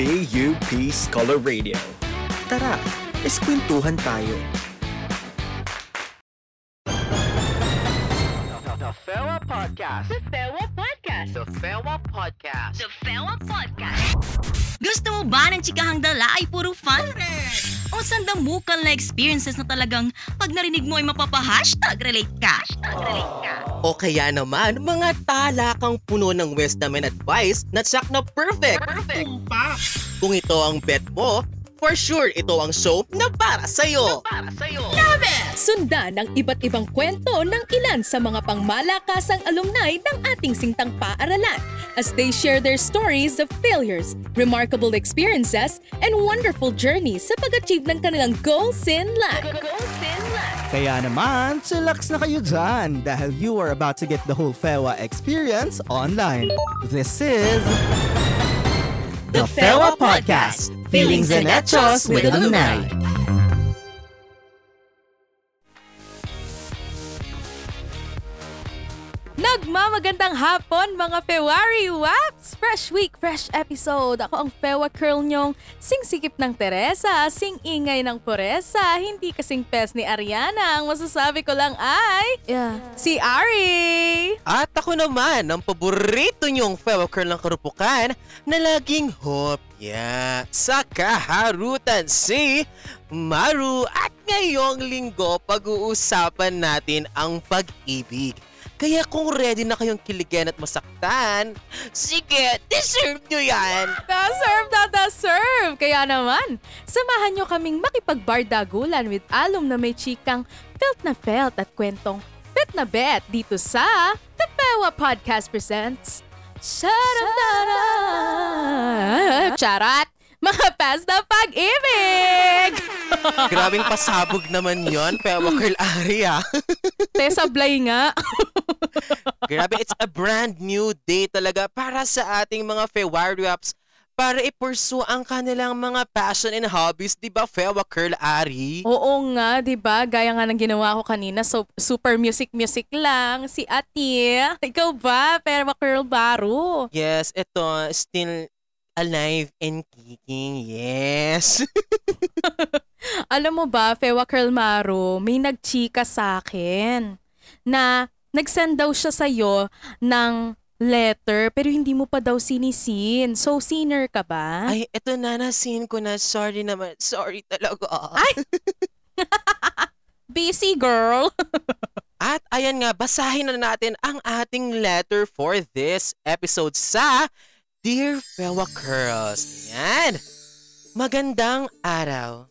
PUP Scholar Radio. Tara, eskwentuhan tayo. The Fewa Podcast. The Fewa Podcast. The Fewa Podcast. The Fewa Podcast. Gusto mo ba ng chikahang dala ay puro fun? O sandamukal na experiences na talagang pag narinig mo ay mapapa-hashtag relate ka? Hashtag relate ka. O kaya naman, mga talakang puno ng wisdom and advice na tsak na perfect. Perfect. Kung ito ang bet mo, for sure ito ang show na para sa'yo. Para sa'yo. Sundan ang iba't ibang kwento ng ilan sa mga pangmalakasang alumni ng ating singtang paaralan as they share their stories of failures, remarkable experiences, and wonderful journeys sa pag-achieve ng kanilang goals in life. Goals in life. Kaya naman, chillax na kayo dyan dahil you are about to get the whole FEWA experience online. This is... The FEWA Podcast. Feelings and Hechos with Alumni. Nagmamagandang hapon mga Fewari Waps! Fresh week, fresh episode. Ako ang Fewa Curl nyong singsikip ng Teresa, sing ingay ng Poresa, hindi kasing pes ni Ariana. Ang masasabi ko lang ay, yeah, si Ari! At ako naman, ang paborito niyong fellow girl ng karupukan na laging hopya sa kaharutan si Maru. At ngayong linggo, pag-uusapan natin ang pag-ibig. Kaya kung ready na kayong kiligan at masaktan, sige, deserve nyo yan! Deserve na deserve! Kaya naman, samahan nyo kaming makipagbardagulan with alum na may chikang felt na felt at kwentong bet na bet dito sa The Pewa Podcast Presents Charadara! Charat! Mga pes na pag-ibig! Grabing pasabog naman yon, pero Girl Ari ah. Tesablay nga. Grabe, it's a brand new day talaga para sa ating mga Fewari Ups para i-pursue ang kanilang mga passion and hobbies, di ba, Fewa Curl Ari? Oo nga, 'di ba? Gaya nga ng ginawa ko kanina, so super music music lang si Ati. Ikaw ba? Pero Curl Baro. Yes, ito, still alive and kicking, yes. Alam mo ba, Fewa Curl Maro, may nagchika sa akin na nagsend daw siya sa'yo ng letter pero hindi mo pa daw sinisin. So, sinner ka ba? Ay, ito na, nasin ko na. Sorry naman. Sorry talaga. Ay! Busy girl. At ayan nga, basahin na natin ang ating letter for this episode sa Dear Fewa Curls. Yan. Magandang araw.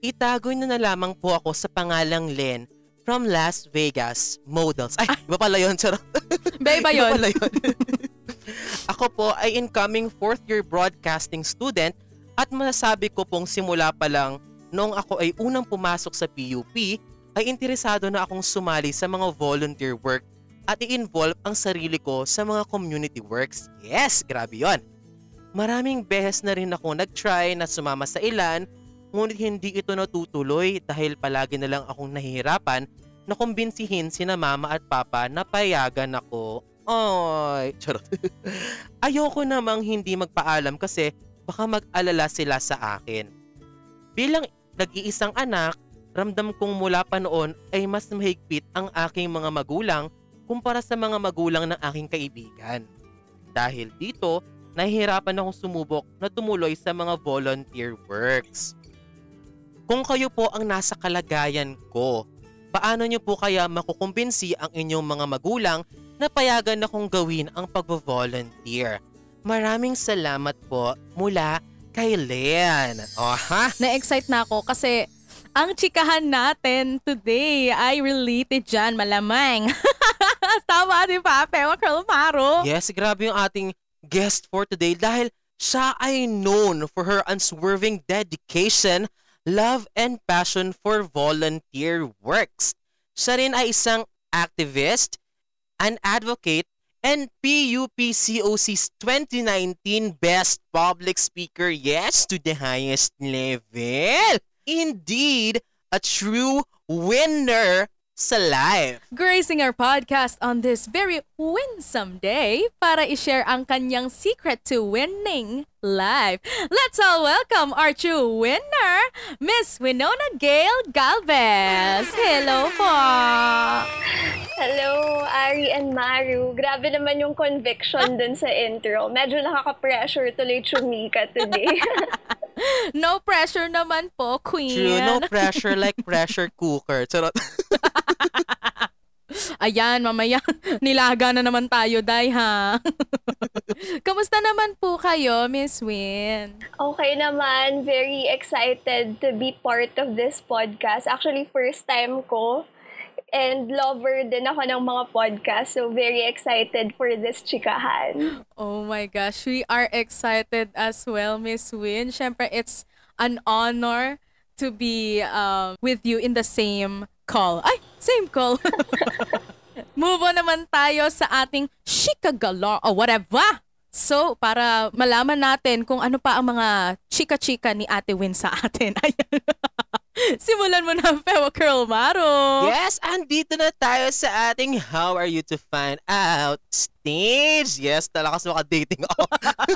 Itago na na lamang po ako sa pangalang Len from Las Vegas Models. Ay, iba pala yun. Charot. Ba iba yun? pala yun. ako po ay incoming fourth year broadcasting student at masasabi ko pong simula pa lang noong ako ay unang pumasok sa PUP ay interesado na akong sumali sa mga volunteer work at i-involve ang sarili ko sa mga community works. Yes, grabe yon. Maraming beses na rin ako nag-try na sumama sa ilan ngunit hindi ito natutuloy dahil palagi na lang akong nahihirapan na kumbinsihin sina mama at papa na payagan ako. Ay, charot. Ayoko namang hindi magpaalam kasi baka mag-alala sila sa akin. Bilang nag-iisang anak, ramdam kong mula pa noon ay mas mahigpit ang aking mga magulang kumpara sa mga magulang ng aking kaibigan. Dahil dito, nahihirapan akong sumubok na tumuloy sa mga volunteer works. Kung kayo po ang nasa kalagayan ko, paano nyo po kaya makukumbinsi ang inyong mga magulang na payagan akong gawin ang pag-volunteer? Maraming salamat po mula kay Len. O ha? Na-excite na ako kasi ang chikahan natin today ay related dyan, malamang. Tama, di ba? Pewa Curl Maro. Yes, grabe yung ating guest for today dahil siya ay known for her unswerving dedication, love, and passion for volunteer works. Siya rin ay isang activist, an advocate, and PUPCOC's 2019 Best Public Speaker, yes, to the highest level. Indeed, a true winner sa life. gracing our podcast on this very winsome day para i-share ang kanyang secret to winning life. Let's all welcome our true winner, Miss Winona Gail Galvez. Hello po! Hello, Ari and Maru. Grabe naman yung conviction dun sa intro. Medyo nakaka-pressure tuloy chumika today. No pressure naman po, Queen. True, no pressure like pressure cooker. Charot. Ayan, mamaya, nilaga na naman tayo, Day, ha? Kamusta naman po kayo, Miss Win? okay naman, very excited to be part of this podcast. Actually, first time ko. And lover din ako ng mga podcast. So, very excited for this chikahan. Oh my gosh, we are excited as well, Miss Win. Siyempre, it's an honor to be um, with you in the same call. Ay, same call. Move on naman tayo sa ating chika galore or whatever. So, para malaman natin kung ano pa ang mga chika-chika ni Ate Win sa atin. Ayan. Simulan mo na, Pewa Curl Maro. Yes, andito na tayo sa ating How Are You to Find Out stage. Yes, talakas maka-dating ako.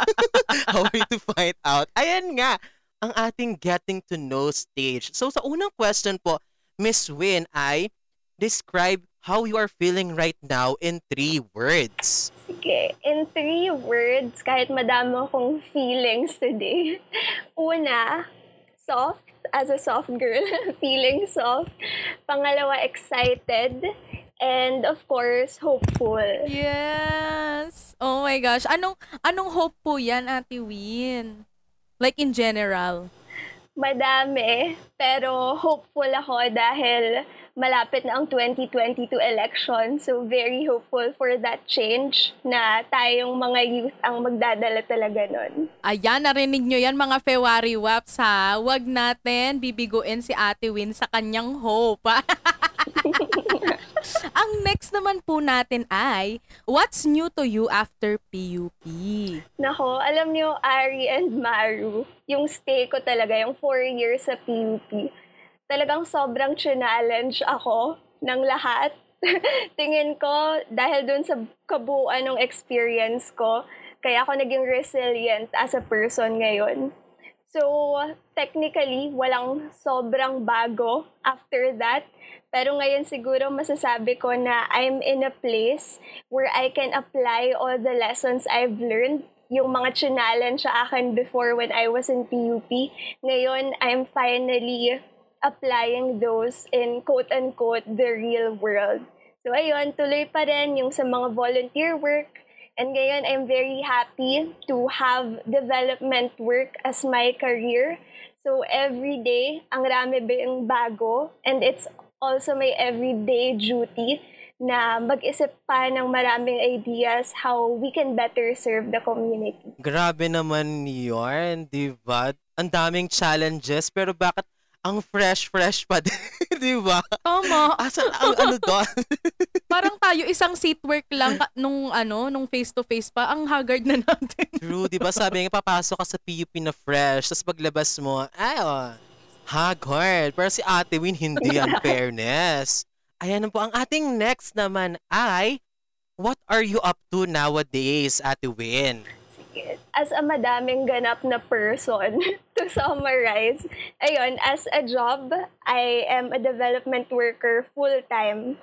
How Are You to Find Out? Ayan nga, ang ating Getting to Know stage. So sa unang question po, Miss Win ay describe how you are feeling right now in three words. Sige, in three words, kahit madami akong feelings today. Una, soft, as a soft girl, feeling soft. Pangalawa, excited. And of course, hopeful. Yes. Oh my gosh. Anong anong hope po 'yan, Ate Win? Like in general. Madami, pero hopeful ako dahil malapit na ang 2022 election. So very hopeful for that change na tayong mga youth ang magdadala talaga nun. Ayan, narinig nyo yan mga February Waps ha. Huwag natin bibiguin si Ate Win sa kanyang hope. Ang next naman po natin ay, what's new to you after PUP? Nako, alam niyo, Ari and Maru, yung stay ko talaga, yung four years sa PUP, talagang sobrang challenge ako ng lahat. Tingin ko, dahil dun sa kabuuan ng experience ko, kaya ako naging resilient as a person ngayon. So, technically, walang sobrang bago after that. Pero ngayon siguro masasabi ko na I'm in a place where I can apply all the lessons I've learned. Yung mga challenge sa akin before when I was in PUP. Ngayon, I'm finally applying those in quote-unquote the real world. So ayun, tuloy pa rin yung sa mga volunteer work. And ngayon, I'm very happy to have development work as my career. So every day, ang rami ba yung bago. And it's also my everyday duty na mag-isip pa ng maraming ideas how we can better serve the community. Grabe naman yun, di ba? Ang daming challenges, pero bakit ang fresh-fresh pa din, di ba? Tama. Asan ang ano doon? Parang tayo isang seat work lang nung ano, nung face-to-face pa. Ang haggard na natin. True, di ba? Sabi nga, papasok ka sa PUP na fresh, tapos paglabas mo, ay, oh, haggard. Pero si Ate Win, hindi ang fairness. Ayan po, ang ating next naman ay, what are you up to nowadays, Ate Win? As a madaming ganap na person, to summarize, ayun, as a job, I am a development worker full-time.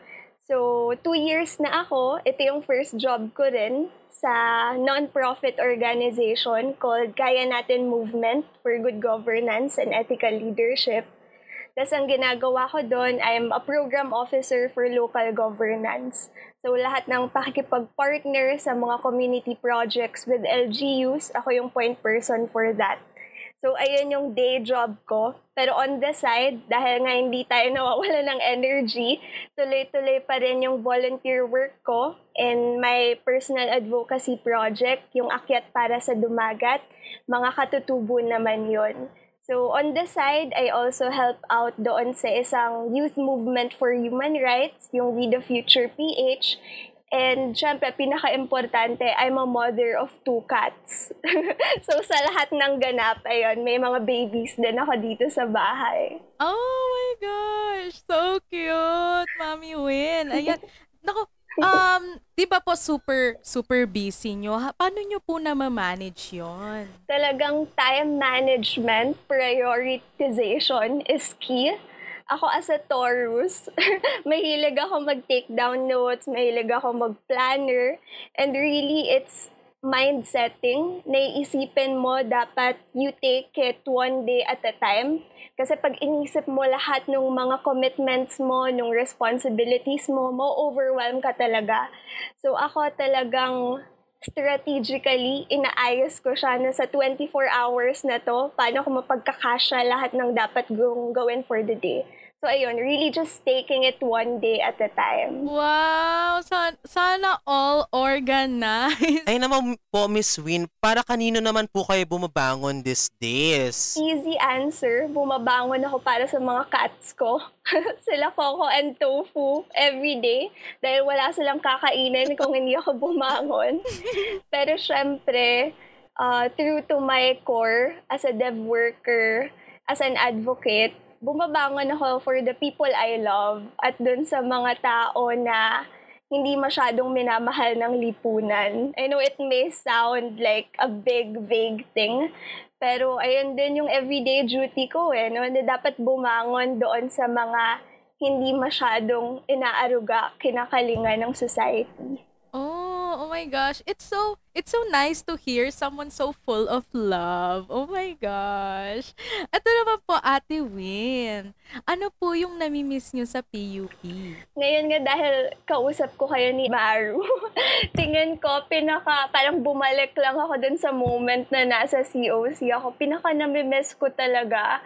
So, two years na ako. Ito yung first job ko rin sa non-profit organization called Kaya Natin Movement for Good Governance and Ethical Leadership. Tapos ang ginagawa ko doon, I'm a program officer for local governance. So lahat ng pakikipag-partner sa mga community projects with LGUs, ako yung point person for that. So ayun yung day job ko. Pero on the side, dahil nga hindi tayo nawawala ng energy, tuloy-tuloy pa rin yung volunteer work ko and my personal advocacy project, yung Akyat para sa Dumagat. Mga katutubo naman yon. So on the side, I also help out doon sa isang youth movement for human rights, yung We the Future PH. And syempre, pinaka-importante, I'm a mother of two cats. so sa lahat ng ganap, ayun, may mga babies din ako dito sa bahay. Oh my gosh, so cute, Mami Ayan. Nako, um, di ba po super, super busy nyo? Paano nyo po na ma-manage yon? Talagang time management, prioritization is key. Ako as a Taurus, mahilig ako mag-take down notes, mahilig ako mag-planner, and really it's mind setting. Naiisipin mo, dapat you take it one day at a time. Kasi pag inisip mo lahat ng mga commitments mo, ng responsibilities mo, mo-overwhelm ka talaga. So ako talagang strategically, inaayos ko siya na sa 24 hours na to, paano ko mapagkakasya lahat ng dapat kong gawin for the day. So ayun, really just taking it one day at a time. Wow! Sana, sana all organized. Ay naman po, Miss Win, para kanino naman po kayo bumabangon these days? Easy answer, bumabangon ako para sa mga cats ko. Sila Coco and Tofu every day dahil wala silang kakainin kung hindi ako bumangon. Pero syempre, uh, true to my core as a dev worker, as an advocate, bumabangon ako for the people I love at dun sa mga tao na hindi masyadong minamahal ng lipunan. I know it may sound like a big, vague thing, pero ayun din yung everyday duty ko eh, no? na dapat bumangon doon sa mga hindi masyadong inaaruga, kinakalinga ng society. Oh, oh my gosh. It's so it's so nice to hear someone so full of love. Oh my gosh. Ito naman po, Ate Win. Ano po yung namimiss nyo sa PUP? Ngayon nga dahil kausap ko kayo ni Maru, tingin ko pinaka, parang bumalik lang ako dun sa moment na nasa COC ako. Pinaka namimiss ko talaga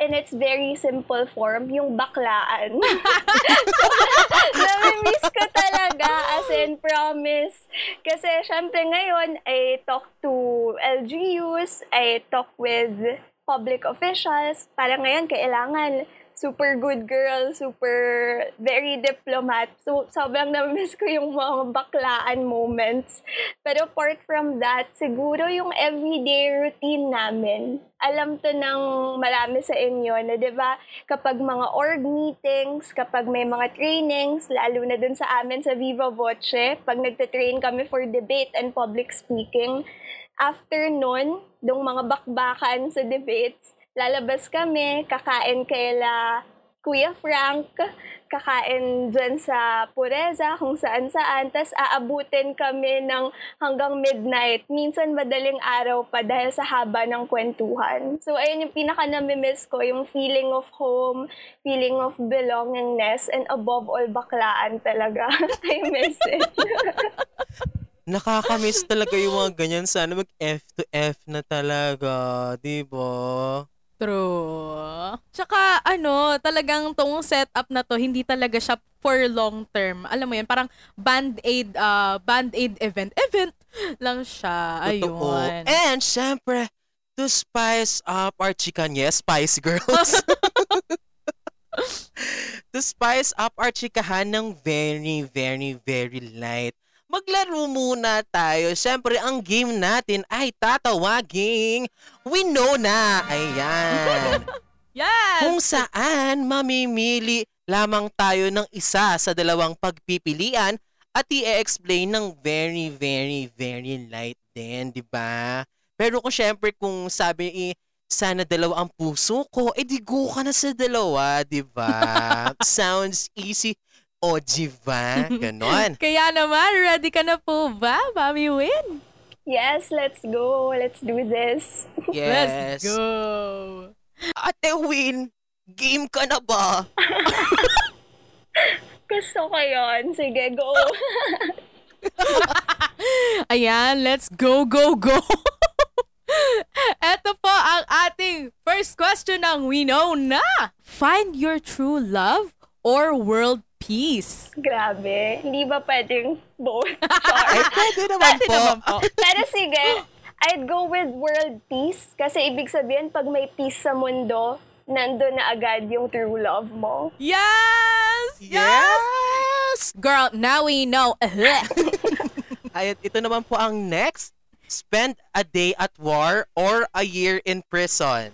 in its very simple form, yung baklaan. Nami-miss ko talaga, as in, promise. Kasi, syempre ngayon, I talk to LGUs, I talk with public officials. Para ngayon, kailangan super good girl, super very diplomat. So, sobrang na-miss ko yung mga baklaan moments. Pero apart from that, siguro yung everyday routine namin. Alam to ng marami sa inyo na 'di ba kapag mga org meetings, kapag may mga trainings, lalo na dun sa amin sa Viva Voce, pag nagte-train kami for debate and public speaking, after nun, dong mga bakbakan sa debates, lalabas kami, kakain kaila Kuya Frank, kakain dyan sa Pureza, kung saan-saan, tas aabutin kami ng hanggang midnight, minsan madaling araw pa dahil sa haba ng kwentuhan. So, ayun yung pinaka namimiss ko, yung feeling of home, feeling of belongingness, and above all, baklaan talaga. I miss it. Nakakamiss talaga yung mga ganyan. Sana mag F to F na talaga, di ba? True. Tsaka ano, talagang tong setup na to, hindi talaga siya for long term. Alam mo yan, parang band-aid, uh, band-aid event. Event lang siya. Totoo. Ayun. And syempre, to spice up our chicken, yes, Spice Girls. to spice up our chikahan ng very, very, very light. Maglaro muna tayo. Syempre, ang game natin ay tatawaging We Know Na. Ayan. Yes! Kung saan mamimili lamang tayo ng isa sa dalawang pagpipilian at i-explain ng very, very, very light din, di ba? Pero kung syempre kung sabi eh, sana dalawa ang puso ko, eh di go ka na sa dalawa, di ba? Sounds easy. O, di ba? Ganon. Kaya naman, ready ka na po ba, Mami Win? yes, let's go. Let's do this. Yes. Let's go! Ate Win, game ka na ba? Gusto ko yun. Sige, go. Ayan, let's go, go, go! Ito po ang ating first question ng We Know Na. Find your true love or world peace? Grabe. Hindi ba pwedeng both? Ay, pwede naman Pwede po. naman po. Pero sige, I'd go with world peace. Kasi ibig sabihin, pag may peace sa mundo, nandun na agad yung true love mo. Yes! Yes! Girl, now we know. Ayun, ito naman po ang next. Spend a day at war or a year in prison.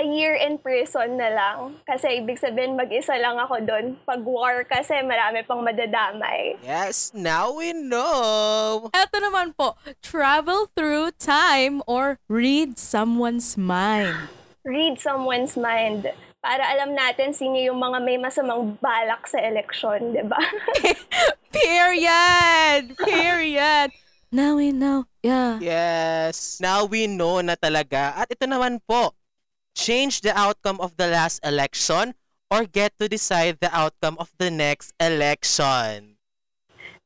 A year in prison na lang. Kasi ibig sabihin, mag-isa lang ako doon. Pag war kasi, marami pang madadamay. Yes, now we know. Eto naman po, travel through time or read someone's mind. Read someone's mind para alam natin sino yung mga may masamang balak sa eleksyon, di ba? Period! Period! Now we know. Yeah. Yes, now we know na talaga. At ito naman po, change the outcome of the last election or get to decide the outcome of the next election.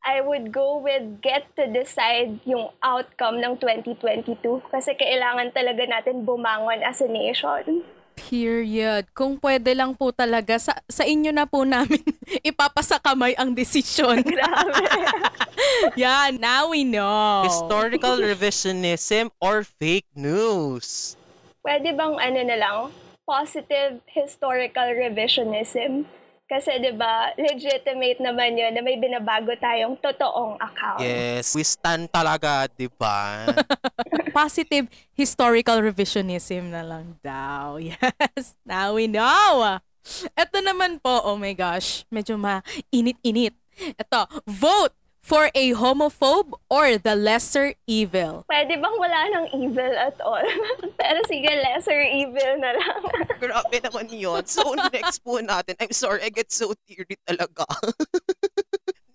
I would go with get to decide yung outcome ng 2022 kasi kailangan talaga natin bumangon as a nation. Period. Kung pwede lang po talaga, sa, sa inyo na po namin ipapasa kamay ang desisyon. Grabe. yeah, now we know. Historical revisionism or fake news? Pwede bang ano na lang, positive historical revisionism? Kasi 'di ba, legitimate naman 'yon na may binabago tayong totoong account. Yes, we stand talaga, di ba? Positive historical revisionism na lang daw. Yes, now we know. Ito naman po, oh my gosh, medyo mainit-init. Ito, vote for a homophobe or the lesser evil. Pwede bang wala ng evil at all? Pero sige, lesser evil na lang. Grabe naman yun. So, next po natin. I'm sorry, I get so teary talaga.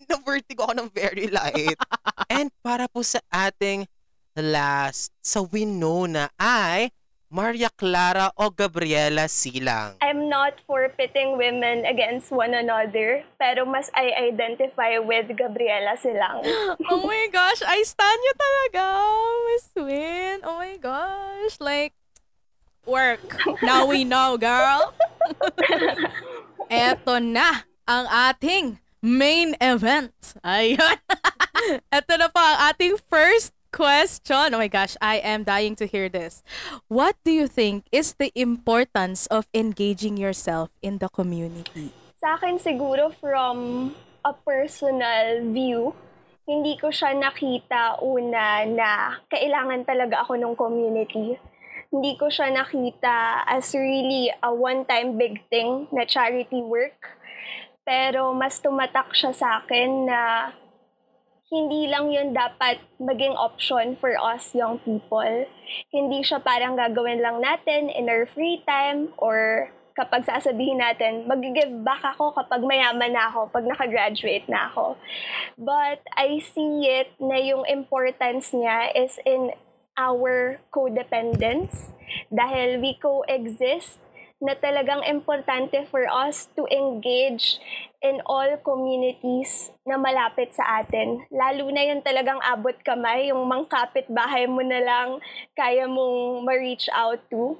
Na-vertigo ako ng very light. And para po sa ating last sa Winona ay Maria Clara o Gabriela Silang. I'm not for pitting women against one another, pero mas I identify with Gabriela Silang. Oh my gosh, I stand you talaga, Miss Win. Oh my gosh, like, work. Now we know, girl. Eto na ang ating main event. Ayun. Eto na po ang ating first question. Oh my gosh, I am dying to hear this. What do you think is the importance of engaging yourself in the community? Sa akin siguro from a personal view, hindi ko siya nakita una na kailangan talaga ako ng community. Hindi ko siya nakita as really a one-time big thing na charity work. Pero mas tumatak siya sa akin na hindi lang yun dapat maging option for us young people. Hindi siya parang gagawin lang natin in our free time or kapag sasabihin natin, mag-give back ako kapag mayaman na ako, pag nakagraduate na ako. But I see it na yung importance niya is in our codependence dahil we coexist na talagang importante for us to engage in all communities na malapit sa atin. Lalo na yung talagang abot kamay, yung mangkapit bahay mo na lang kaya mong ma-reach out to.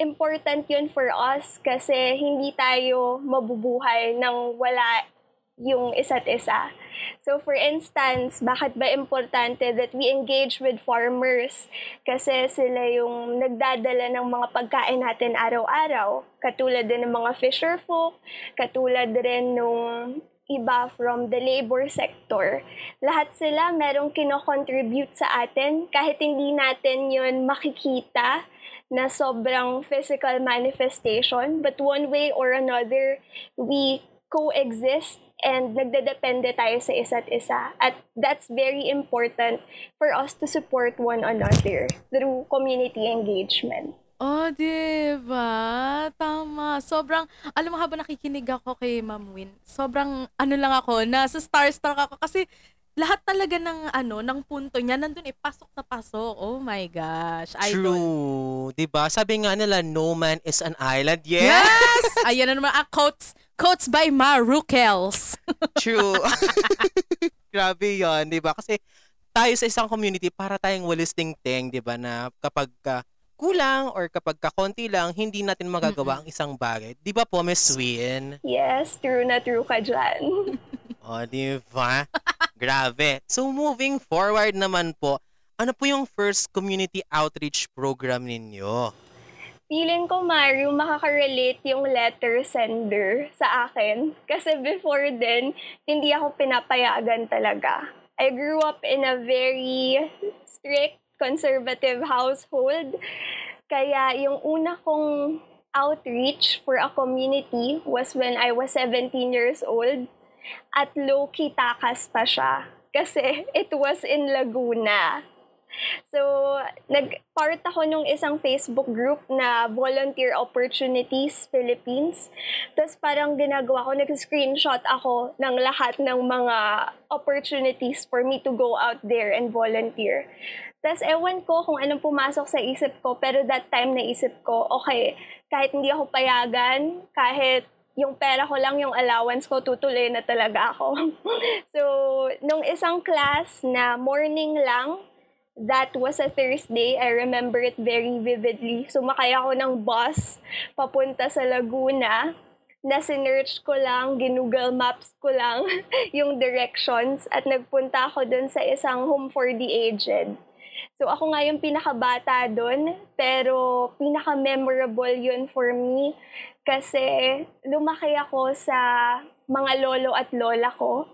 Important yun for us kasi hindi tayo mabubuhay nang wala yung isa't isa. So for instance, bakit ba importante that we engage with farmers? Kasi sila yung nagdadala ng mga pagkain natin araw-araw. Katulad din ng mga fisher folk, katulad rin nung iba from the labor sector. Lahat sila merong kino-contribute sa atin kahit hindi natin yun makikita na sobrang physical manifestation. But one way or another, we coexist and nagdedepende tayo sa isa't isa. At that's very important for us to support one another through community engagement. Oh, diba? Tama. Sobrang, alam mo habang nakikinig ako kay Ma'am Win, sobrang ano lang ako, nasa starstruck ako kasi lahat talaga ng ano, ng punto niya nandun eh, pasok na pasok. Oh my gosh. Idol. True. Diba? Sabi nga nila, no man is an island. Yes! Yes! Ayan na naman ang quotes. Quotes by Maru Kels. True. Grabe yon di ba? Kasi tayo sa isang community, para tayong walis ting-ting, di ba, na kapag ka kulang or kapag ka konti lang, hindi natin magagawa ang isang bagay. Di ba po, Miss Win? Yes, true na true ka dyan. O, di ba? Grabe. So, moving forward naman po, ano po yung first community outreach program ninyo? Feeling ko, Mario, makaka-relate yung letter sender sa akin. Kasi before then, hindi ako pinapayagan talaga. I grew up in a very strict, conservative household. Kaya yung una kong outreach for a community was when I was 17 years old. At low-key takas pa siya. Kasi it was in Laguna. So, nag-part ako nung isang Facebook group na Volunteer Opportunities Philippines. Tapos parang ginagawa ko, nag-screenshot ako ng lahat ng mga opportunities for me to go out there and volunteer. Tapos ewan ko kung anong pumasok sa isip ko, pero that time naisip ko, okay, kahit hindi ako payagan, kahit yung pera ko lang, yung allowance ko, tutuloy na talaga ako. so, nung isang class na morning lang, that was a Thursday. I remember it very vividly. Sumakay ako ng bus papunta sa Laguna na sinerch ko lang, ginoogle maps ko lang yung directions at nagpunta ako dun sa isang home for the aged. So ako nga yung pinakabata dun, pero pinaka-memorable yun for me kasi lumaki ako sa mga lolo at lola ko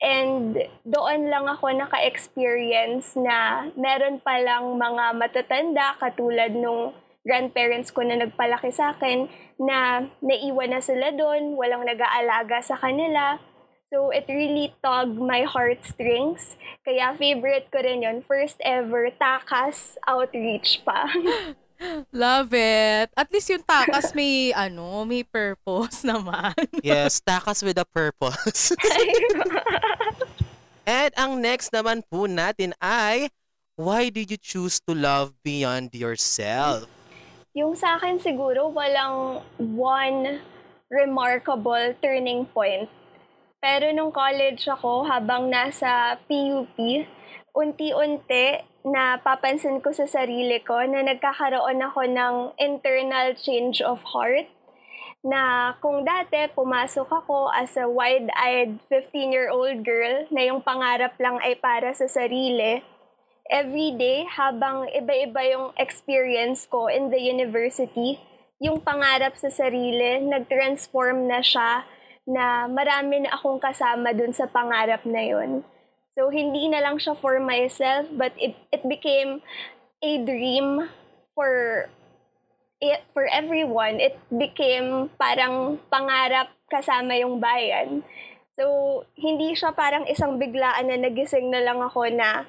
And doon lang ako naka-experience na meron palang mga matatanda katulad nung grandparents ko na nagpalaki sa akin na naiwan na sila doon, walang nag-aalaga sa kanila. So it really tugged my heartstrings. Kaya favorite ko rin yon First ever takas outreach pa. Love it. At least yung takas may ano, may purpose naman. yes, takas with a purpose. And ang next naman po natin ay why did you choose to love beyond yourself? Yung sa akin siguro walang one remarkable turning point. Pero nung college ako, habang nasa PUP, unti-unti napapansin ko sa sarili ko na nagkakaroon ako ng internal change of heart na kung dati pumasok ako as a wide-eyed 15-year-old girl na yung pangarap lang ay para sa sarili, every day habang iba-iba yung experience ko in the university, yung pangarap sa sarili, nag-transform na siya na marami na akong kasama dun sa pangarap na yun. So, hindi na lang siya for myself, but it, it became a dream for it, for everyone. It became parang pangarap kasama yung bayan. So, hindi siya parang isang biglaan na nagising na lang ako na,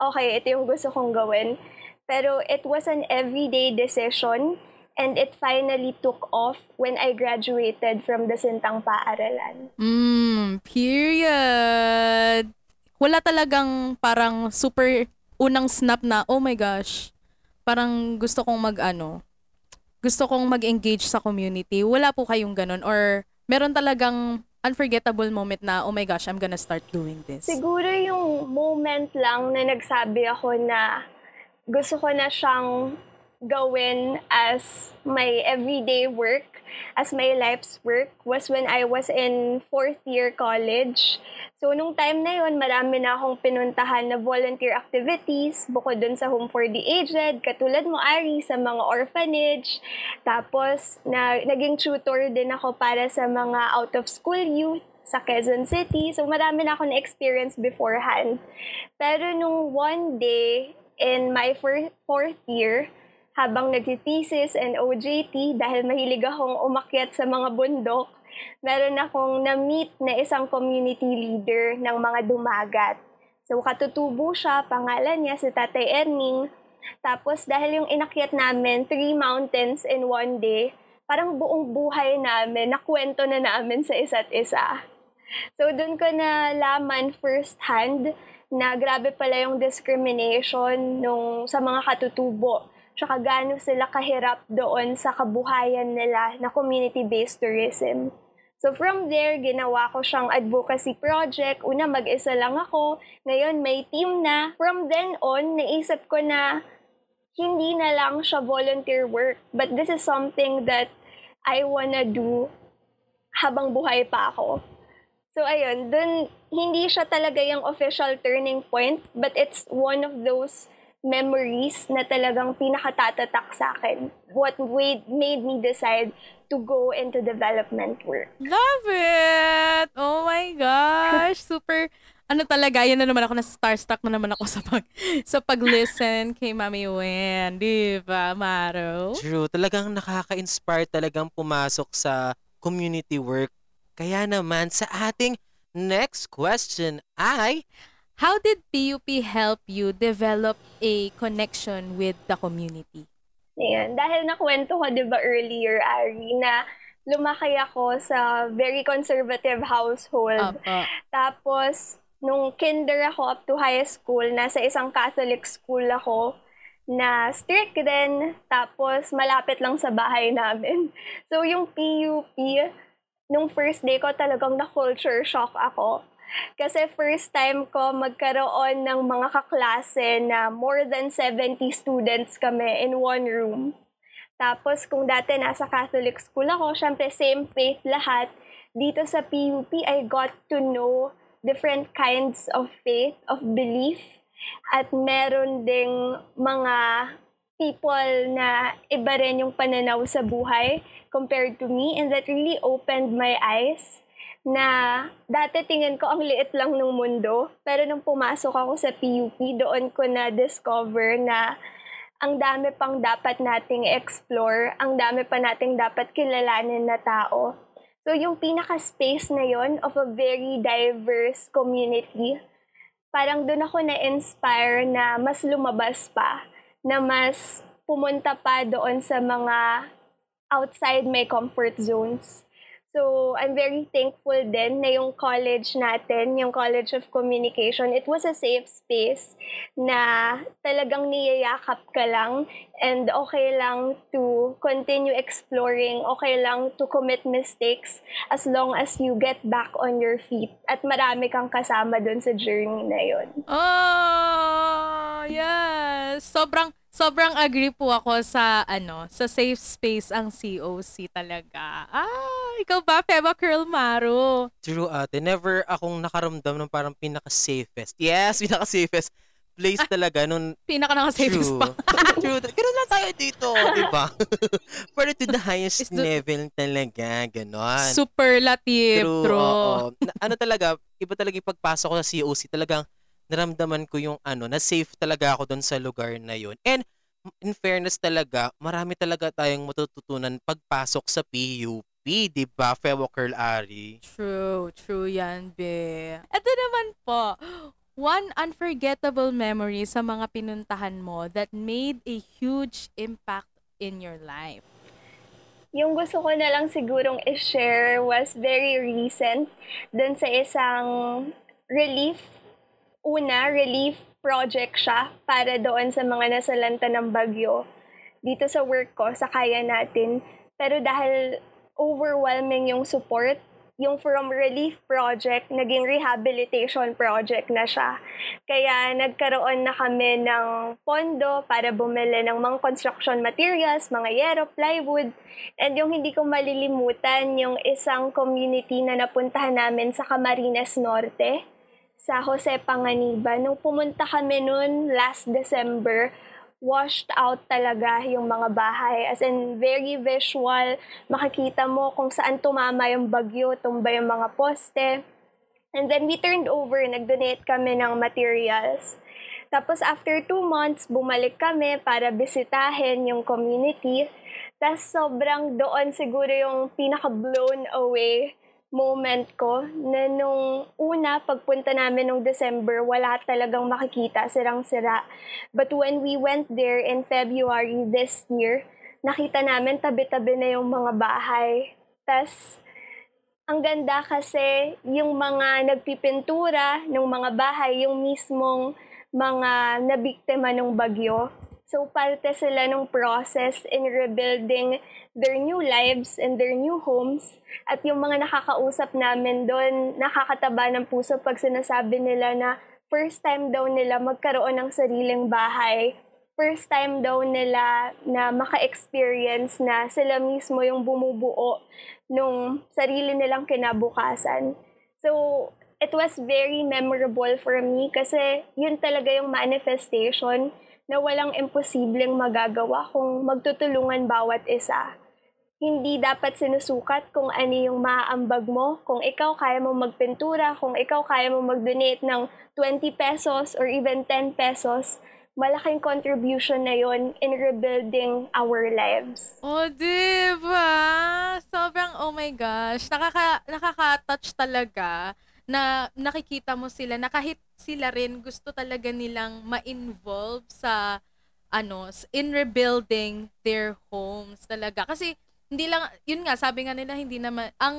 okay, ito yung gusto kong gawin. Pero it was an everyday decision and it finally took off when I graduated from the Sintang Paaralan. Mm, period. Wala talagang parang super unang snap na, oh my gosh, parang gusto kong mag-ano, gusto kong mag-engage sa community. Wala po kayong ganun or meron talagang unforgettable moment na, oh my gosh, I'm gonna start doing this? Siguro yung moment lang na nagsabi ako na gusto ko na siyang gawin as my everyday work, as my life's work, was when I was in fourth year college. So, nung time na yon marami na akong pinuntahan na volunteer activities, bukod dun sa Home for the Aged, katulad mo, Ari, sa mga orphanage. Tapos, na, naging tutor din ako para sa mga out-of-school youth sa Quezon City. So, marami na ako na-experience beforehand. Pero nung one day, in my fourth year, habang nagtithesis and OJT dahil mahilig akong umakyat sa mga bundok, meron akong na-meet na isang community leader ng mga dumagat. So katutubo siya, pangalan niya si Tatay Erning. Tapos dahil yung inakyat namin, three mountains in one day, parang buong buhay namin, nakwento na namin sa isa't isa. So doon ko na laman first hand na grabe pala yung discrimination nung sa mga katutubo tsaka gaano sila kahirap doon sa kabuhayan nila na community-based tourism. So from there, ginawa ko siyang advocacy project. Una, mag-isa lang ako. Ngayon, may team na. From then on, naisip ko na hindi na lang siya volunteer work. But this is something that I wanna do habang buhay pa ako. So ayun, dun hindi siya talaga yung official turning point, but it's one of those memories na talagang pinakatatatak sa akin. What made, made me decide to go into development work. Love it! Oh my gosh! Super, ano talaga, yan na naman ako, na starstruck na naman ako sa pag sa pag-listen kay Mami Wen, di ba, Maro? True, talagang nakaka-inspire talagang pumasok sa community work. Kaya naman sa ating next question ay How did PUP help you develop a connection with the community? Ayan. Dahil nakwento ko, di ba, earlier, Ari, na lumaki ako sa very conservative household. Opo. Tapos, nung kinder ako up to high school, nasa isang Catholic school ako na strict din. Tapos, malapit lang sa bahay namin. So, yung PUP, nung first day ko talagang na-culture shock ako. Kasi first time ko magkaroon ng mga kaklase na more than 70 students kami in one room. Tapos kung dati nasa Catholic school ako, syempre same faith lahat. Dito sa PUP, I got to know different kinds of faith, of belief. At meron ding mga people na iba rin yung pananaw sa buhay compared to me. And that really opened my eyes na dati tingin ko ang liit lang ng mundo. Pero nung pumasok ako sa PUP, doon ko na-discover na ang dami pang dapat nating explore, ang dami pa nating dapat kilalanin na tao. So yung pinaka-space na yon of a very diverse community, parang doon ako na-inspire na mas lumabas pa, na mas pumunta pa doon sa mga outside my comfort zones. So, I'm very thankful din na yung college natin, yung College of Communication, it was a safe space na talagang niyayakap ka lang and okay lang to continue exploring, okay lang to commit mistakes as long as you get back on your feet at marami kang kasama dun sa journey na yun. Oh, yes. Sobrang sobrang agree po ako sa ano, sa safe space ang COC talaga. Ah, ikaw ba, Feba Curl Maro? True ate, never akong nakaramdam ng parang pinaka-safest. Yes, pinaka-safest place talaga nung Pinaka naka-safest pa. True. Ganun lang tayo dito, di ba? Pero to the highest the- level talaga, ganon. Superlative, True, true. oo. Na- ano talaga, iba talaga yung pagpasok ko sa COC, talagang naramdaman ko yung ano, na safe talaga ako doon sa lugar na yun. And in fairness talaga, marami talaga tayong matututunan pagpasok sa PUP, di ba, Fewo Curl Ari? True, true yan, be. Ito naman po, one unforgettable memory sa mga pinuntahan mo that made a huge impact in your life. Yung gusto ko na lang sigurong i-share was very recent dun sa isang relief. Una, relief project siya para doon sa mga nasalanta ng bagyo. Dito sa work ko, sa kaya natin. Pero dahil overwhelming yung support, yung from relief project, naging rehabilitation project na siya. Kaya nagkaroon na kami ng pondo para bumili ng mga construction materials, mga yero, plywood. And yung hindi ko malilimutan, yung isang community na napuntahan namin sa Camarines Norte, sa Jose Panganiban. Nung pumunta kami noon last December, washed out talaga yung mga bahay. As in, very visual. Makikita mo kung saan tumama yung bagyo, tumba yung mga poste. And then we turned over, nag-donate kami ng materials. Tapos after two months, bumalik kami para bisitahin yung community. Tapos sobrang doon siguro yung pinaka-blown away moment ko na nung una pagpunta namin nung December, wala talagang makikita, sirang-sira. But when we went there in February this year, nakita namin tabi-tabi na yung mga bahay. Tas ang ganda kasi yung mga nagpipintura ng mga bahay, yung mismong mga nabiktima ng bagyo. So parte sila ng process in rebuilding their new lives and their new homes. At yung mga nakakausap namin doon, nakakataba ng puso pag sinasabi nila na first time daw nila magkaroon ng sariling bahay. First time daw nila na maka-experience na sila mismo yung bumubuo nung sarili nilang kinabukasan. So, it was very memorable for me kasi yun talaga yung manifestation na walang imposibleng magagawa kung magtutulungan bawat isa. hindi dapat sinusukat kung ano yung maaambag mo. Kung ikaw kaya mo magpintura, kung ikaw kaya mo mag-donate ng 20 pesos or even 10 pesos, malaking contribution na yon in rebuilding our lives. Oh, diba? Sobrang, oh my gosh. Nakaka, nakaka-touch talaga na nakikita mo sila na kahit sila rin gusto talaga nilang ma-involve sa ano, in rebuilding their homes talaga. Kasi hindi lang yun nga sabi nga nila hindi naman ang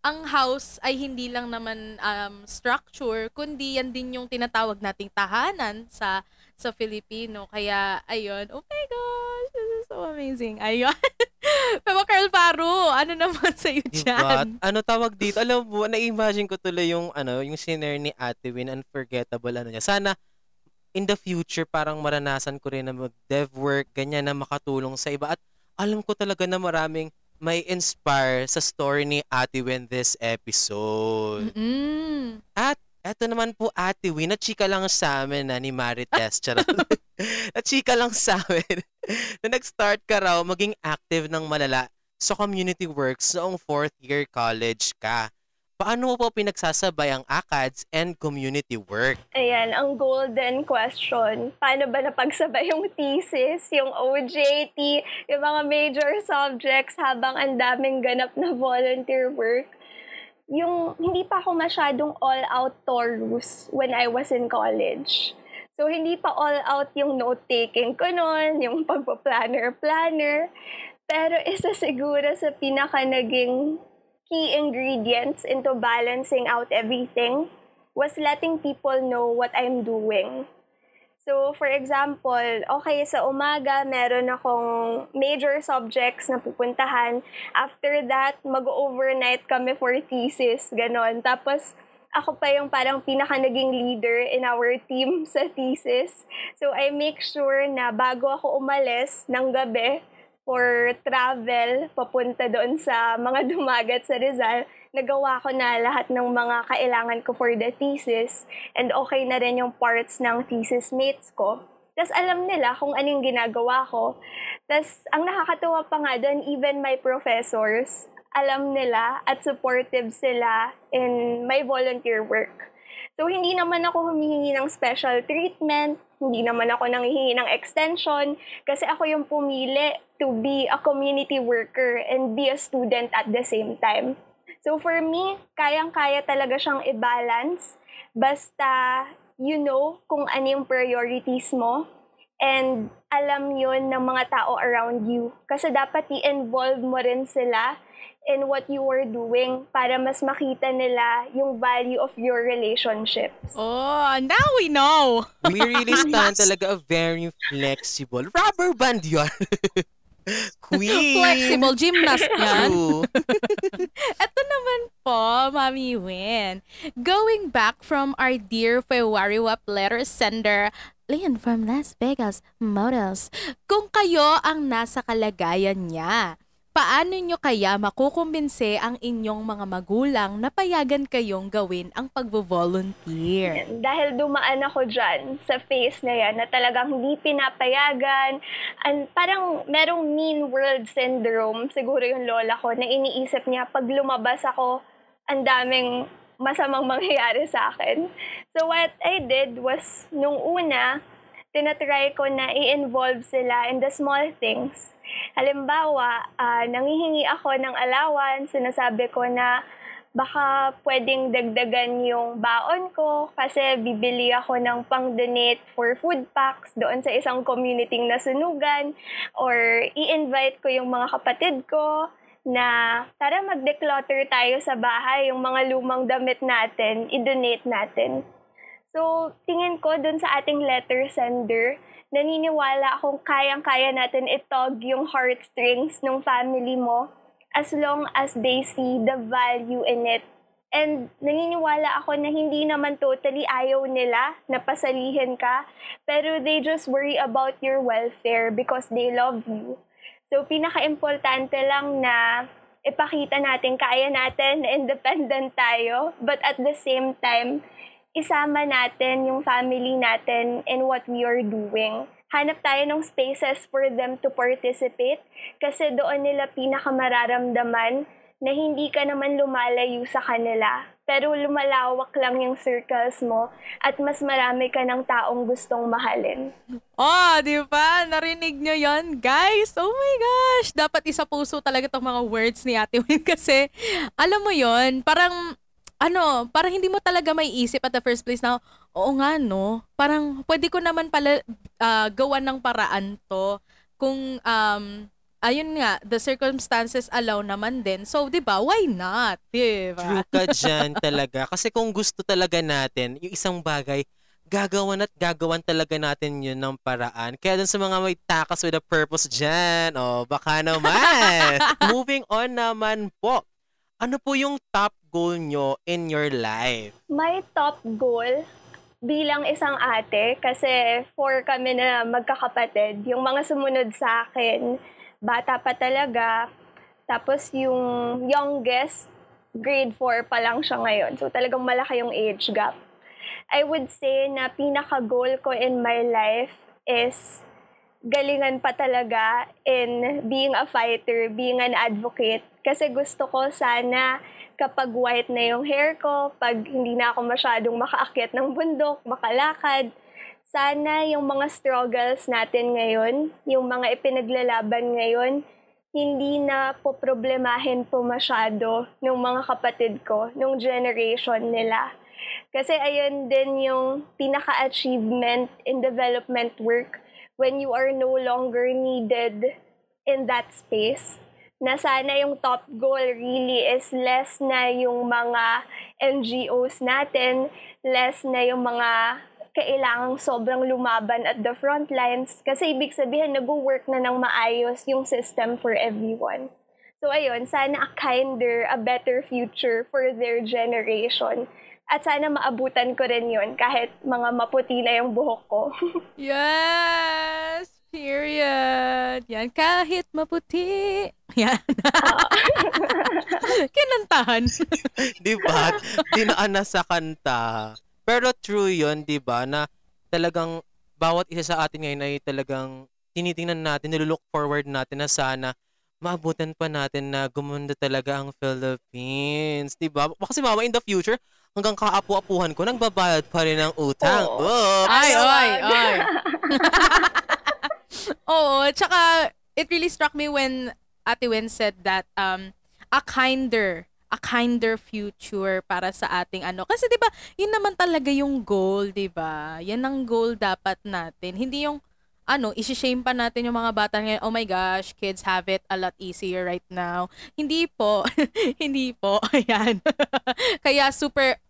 ang house ay hindi lang naman um, structure kundi yan din yung tinatawag nating tahanan sa sa Filipino. Kaya ayun, oh my gosh, this is so amazing. Ayun. Pero Carl Paro, ano naman sa iyo Diba? dyan? Ano tawag dito? Alam mo, na-imagine ko tuloy yung ano, yung sinare ni Ate Win, unforgettable ano niya. Sana in the future parang maranasan ko rin na mag-dev work, ganyan na makatulong sa iba. At alam ko talaga na maraming may inspire sa story ni Ate Win this episode. Mm-mm. At eto naman po Ate Win, na-chika lang sa amin na ni Marites. Charot. na-chika lang sa amin na nag-start ka raw maging active ng malala sa community works noong fourth year college ka. Paano mo po pinagsasabay ang ACADS and community work? Ayan, ang golden question. Paano ba napagsabay yung thesis, yung OJT, yung mga major subjects habang ang daming ganap na volunteer work? Yung hindi pa ako masyadong all-out Taurus when I was in college. So, hindi pa all-out yung note-taking ko noon, yung pagpa-planner-planner. Pero isa siguro sa pinaka naging key ingredients into balancing out everything was letting people know what I'm doing. So, for example, okay, sa umaga, meron akong major subjects na pupuntahan. After that, mag-overnight kami for thesis, ganon. Tapos, ako pa yung parang pinaka naging leader in our team sa thesis. So, I make sure na bago ako umalis ng gabi for travel papunta doon sa mga dumagat sa Rizal, nagawa ko na lahat ng mga kailangan ko for the thesis and okay na rin yung parts ng thesis mates ko. Tapos alam nila kung anong ginagawa ko. Tapos ang nakakatuwa pa nga doon, even my professors, alam nila at supportive sila in my volunteer work. So, hindi naman ako humihingi ng special treatment, hindi naman ako nanghihingi ng extension, kasi ako yung pumili to be a community worker and be a student at the same time. So, for me, kayang-kaya talaga siyang i-balance, basta you know kung ano yung priorities mo, and alam yon ng mga tao around you. Kasi dapat i-involve mo rin sila in what you are doing para mas makita nila yung value of your relationships. Oh, now we know. We really stand talaga a very flexible. Rubber band yun. Queen. Flexible gymnast yan. Ito naman po, Mami Win. Going back from our dear February WAP letter sender, Leon from Las Vegas Models. Kung kayo ang nasa kalagayan niya, paano nyo kaya makukumbinse ang inyong mga magulang na payagan kayong gawin ang pagvo-volunteer? Dahil dumaan ako dyan sa phase na yan na talagang hindi pinapayagan. And parang merong mean world syndrome, siguro yung lola ko, na iniisip niya pag lumabas ako, ang daming masamang mangyayari sa akin. So what I did was, nung una, tinatry ko na i-involve sila in the small things. Halimbawa, ah, nangihingi ako ng allowance, sinasabi ko na baka pwedeng dagdagan yung baon ko kasi bibili ako ng pang-donate for food packs doon sa isang community na sunugan or i-invite ko yung mga kapatid ko na tara mag-declutter tayo sa bahay, yung mga lumang damit natin, i-donate natin. So, tingin ko dun sa ating letter sender, naniniwala akong kayang-kaya natin itog yung heartstrings ng family mo as long as they see the value in it. And naniniwala ako na hindi naman totally ayaw nila na pasalihin ka, pero they just worry about your welfare because they love you. So, pinaka-importante lang na ipakita natin kaya natin na independent tayo, but at the same time, isama natin yung family natin in what we are doing. hanap tayo ng spaces for them to participate kasi doon nila pinakamararamdaman na hindi ka naman lumalayo sa kanila. Pero lumalawak lang yung circles mo at mas marami ka ng taong gustong mahalin. Oh, di ba? Narinig nyo yon guys? Oh my gosh! Dapat isa puso talaga tong mga words ni Ate Win kasi alam mo yon parang ano, parang hindi mo talaga may isip at the first place na, oo nga no, parang pwede ko naman pala uh, gawan ng paraan to kung um, ayun nga, the circumstances allow naman din. So, 'di ba? Why not? 'Di ba? True ka dyan talaga. Kasi kung gusto talaga natin, yung isang bagay, gagawan at gagawan talaga natin yun ng paraan. Kaya dun sa mga may takas with a purpose dyan, oh, baka naman. Moving on naman po. Ano po yung top goal nyo in your life? My top goal bilang isang ate, kasi four kami na magkakapatid, yung mga sumunod sa akin, bata pa talaga. Tapos yung youngest, grade 4 pa lang siya ngayon. So talagang malaki yung age gap. I would say na pinaka-goal ko in my life is galingan pa talaga in being a fighter, being an advocate. Kasi gusto ko sana kapag white na yung hair ko, pag hindi na ako masyadong makaakyat ng bundok, makalakad, sana yung mga struggles natin ngayon, yung mga ipinaglalaban ngayon, hindi na po problemahin po masyado ng mga kapatid ko, nung generation nila. Kasi ayun din yung pinaka-achievement in development work when you are no longer needed in that space. Na sana yung top goal really is less na yung mga NGOs natin, less na yung mga kailangang sobrang lumaban at the front lines kasi ibig sabihin nag-work na ng maayos yung system for everyone. So ayun, sana a kinder, a better future for their generation. At sana maabutan ko rin yun kahit mga maputi na yung buhok ko. yes! Period. Yan, kahit maputi. Yan. Kinantahan. Di ba? Dinaan na sa kanta. Pero true yun, di ba, na talagang bawat isa sa atin ngayon ay talagang tinitingnan natin, nilook forward natin na sana maabutan pa natin na gumanda talaga ang Philippines. Di ba? Kasi mama, in the future, hanggang kaapu-apuhan ko, nagbabayad pa rin ng utang. Oo. Oh. Ay, ay, ay. Oo, tsaka it really struck me when Ate Wen said that um, a kinder a kinder future para sa ating ano. Kasi 'di ba, yun naman talaga yung goal, 'di ba? Yan ang goal dapat natin. Hindi yung ano, isi-shame pa natin yung mga bata ngayon, oh my gosh, kids have it a lot easier right now. Hindi po. Hindi po. Ayan. Kaya super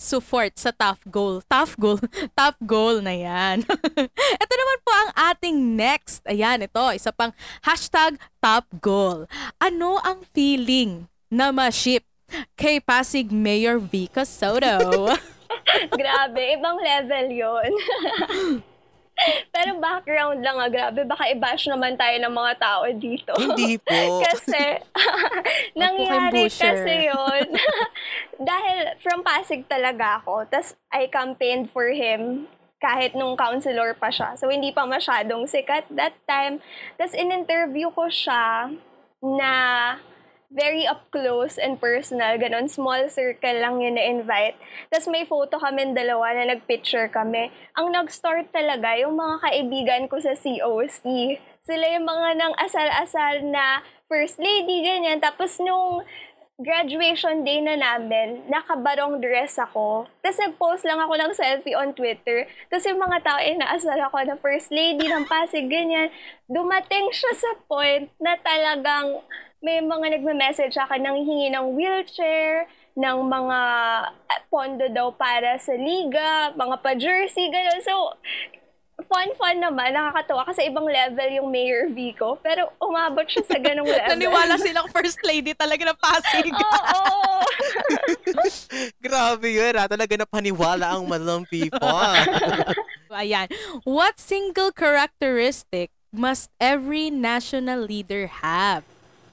support sa tough goal. Tough goal. tough goal na yan. ito naman po ang ating next. Ayan, ito. Isa pang hashtag top goal. Ano ang feeling na ma-ship kay Pasig Mayor Vico Soto. grabe, ibang level yon. Pero background lang ah, grabe. Baka i-bash naman tayo ng mga tao dito. Hindi po. kasi, nangyari kasi yon Dahil from Pasig talaga ako. Tapos, I campaigned for him kahit nung counselor pa siya. So, hindi pa masyadong sikat that time. Tapos, in-interview ko siya na very up close and personal, ganun, small circle lang yun na-invite. Tapos may photo kami dalawa na nag-picture kami. Ang nag-start talaga yung mga kaibigan ko sa COC. Sila yung mga nang asal-asal na first lady, ganyan. Tapos nung graduation day na namin, nakabarong dress ako. Tapos nag-post lang ako ng selfie on Twitter. Tapos yung mga tao, eh, naasal ako na first lady ng Pasig, ganyan. Dumating siya sa point na talagang may mga nagme-message sa akin nang hingi ng wheelchair, ng mga eh, pondo daw para sa liga, mga pa-jersey, gano'n. So, fun-fun naman, nakakatawa kasi ibang level yung Mayor Vico, pero umabot siya sa ganong level. Naniwala silang first lady talaga na Pasig. Oo! Grabe yun, ha? Talaga na paniwala ang madlang people. Ayan. What single characteristic must every national leader have?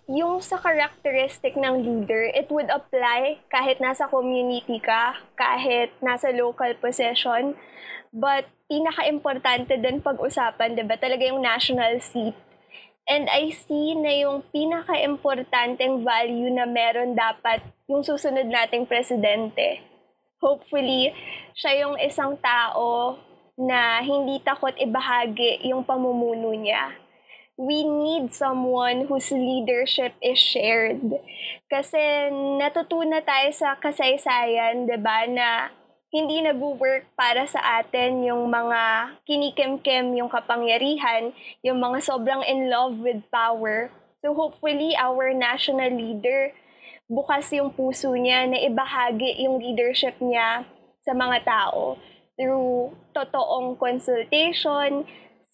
Yung sa characteristic ng leader, it would apply kahit nasa community ka, kahit nasa local position. But pinaka-importante din pag-usapan, di ba? Talaga yung national seat. And I see na yung pinaka-importanteng value na meron dapat yung susunod nating presidente. Hopefully, siya yung isang tao na hindi takot ibahagi yung pamumuno niya. We need someone whose leadership is shared. Kasi natutunan tayo sa kasaysayan, 'di ba, na hindi nag-work para sa atin yung mga kinikim-kim yung kapangyarihan, yung mga sobrang in love with power. So hopefully our national leader bukas yung puso niya na ibahagi yung leadership niya sa mga tao through totoong consultation,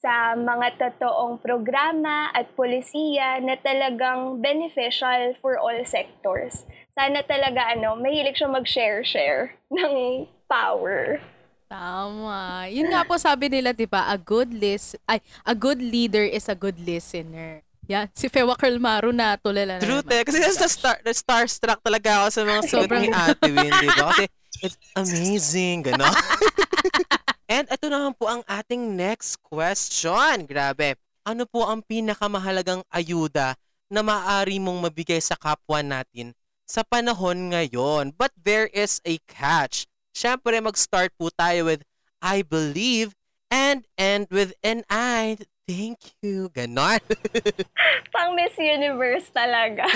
sa mga totoong programa at polisiya na talagang beneficial for all sectors. Sana talaga ano, mahilig siya mag-share-share ng power. Tama. Yun nga po sabi nila, di ba, a good list, ay, a good leader is a good listener. Yan, si Fewa Maru na tulala na True, te. Kasi nasa star, starstruck talaga ako sa mga Sobrang- ni Ate Win, di ba? Kasi it's amazing, gano'n. And ito naman po ang ating next question. Grabe. Ano po ang pinakamahalagang ayuda na maaari mong mabigay sa kapwa natin sa panahon ngayon? But there is a catch. Siyempre, mag-start po tayo with I believe and end with an I. Thank you. Ganon. Pang Miss Universe talaga.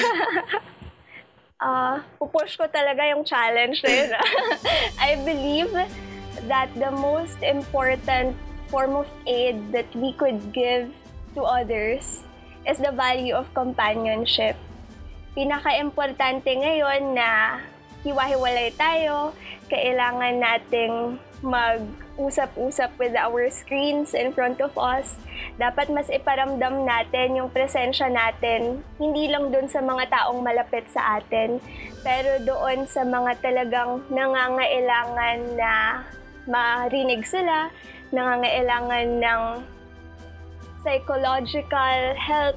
Ah, pupush ko talaga yung challenge na yun. ah. I believe that the most important form of aid that we could give to others is the value of companionship. Pinaka-importante ngayon na hiwa-hiwalay tayo, kailangan nating mag-usap-usap with our screens in front of us. Dapat mas iparamdam natin yung presensya natin, hindi lang doon sa mga taong malapit sa atin, pero doon sa mga talagang nangangailangan na marinig sila, nangangailangan ng psychological help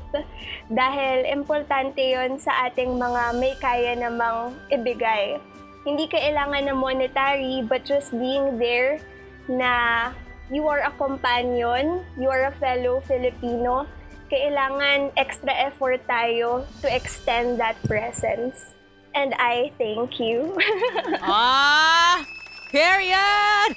dahil importante yon sa ating mga may kaya namang ibigay. Hindi kailangan na monetary but just being there na you are a companion, you are a fellow Filipino, kailangan extra effort tayo to extend that presence. And I thank you. Ah! Period!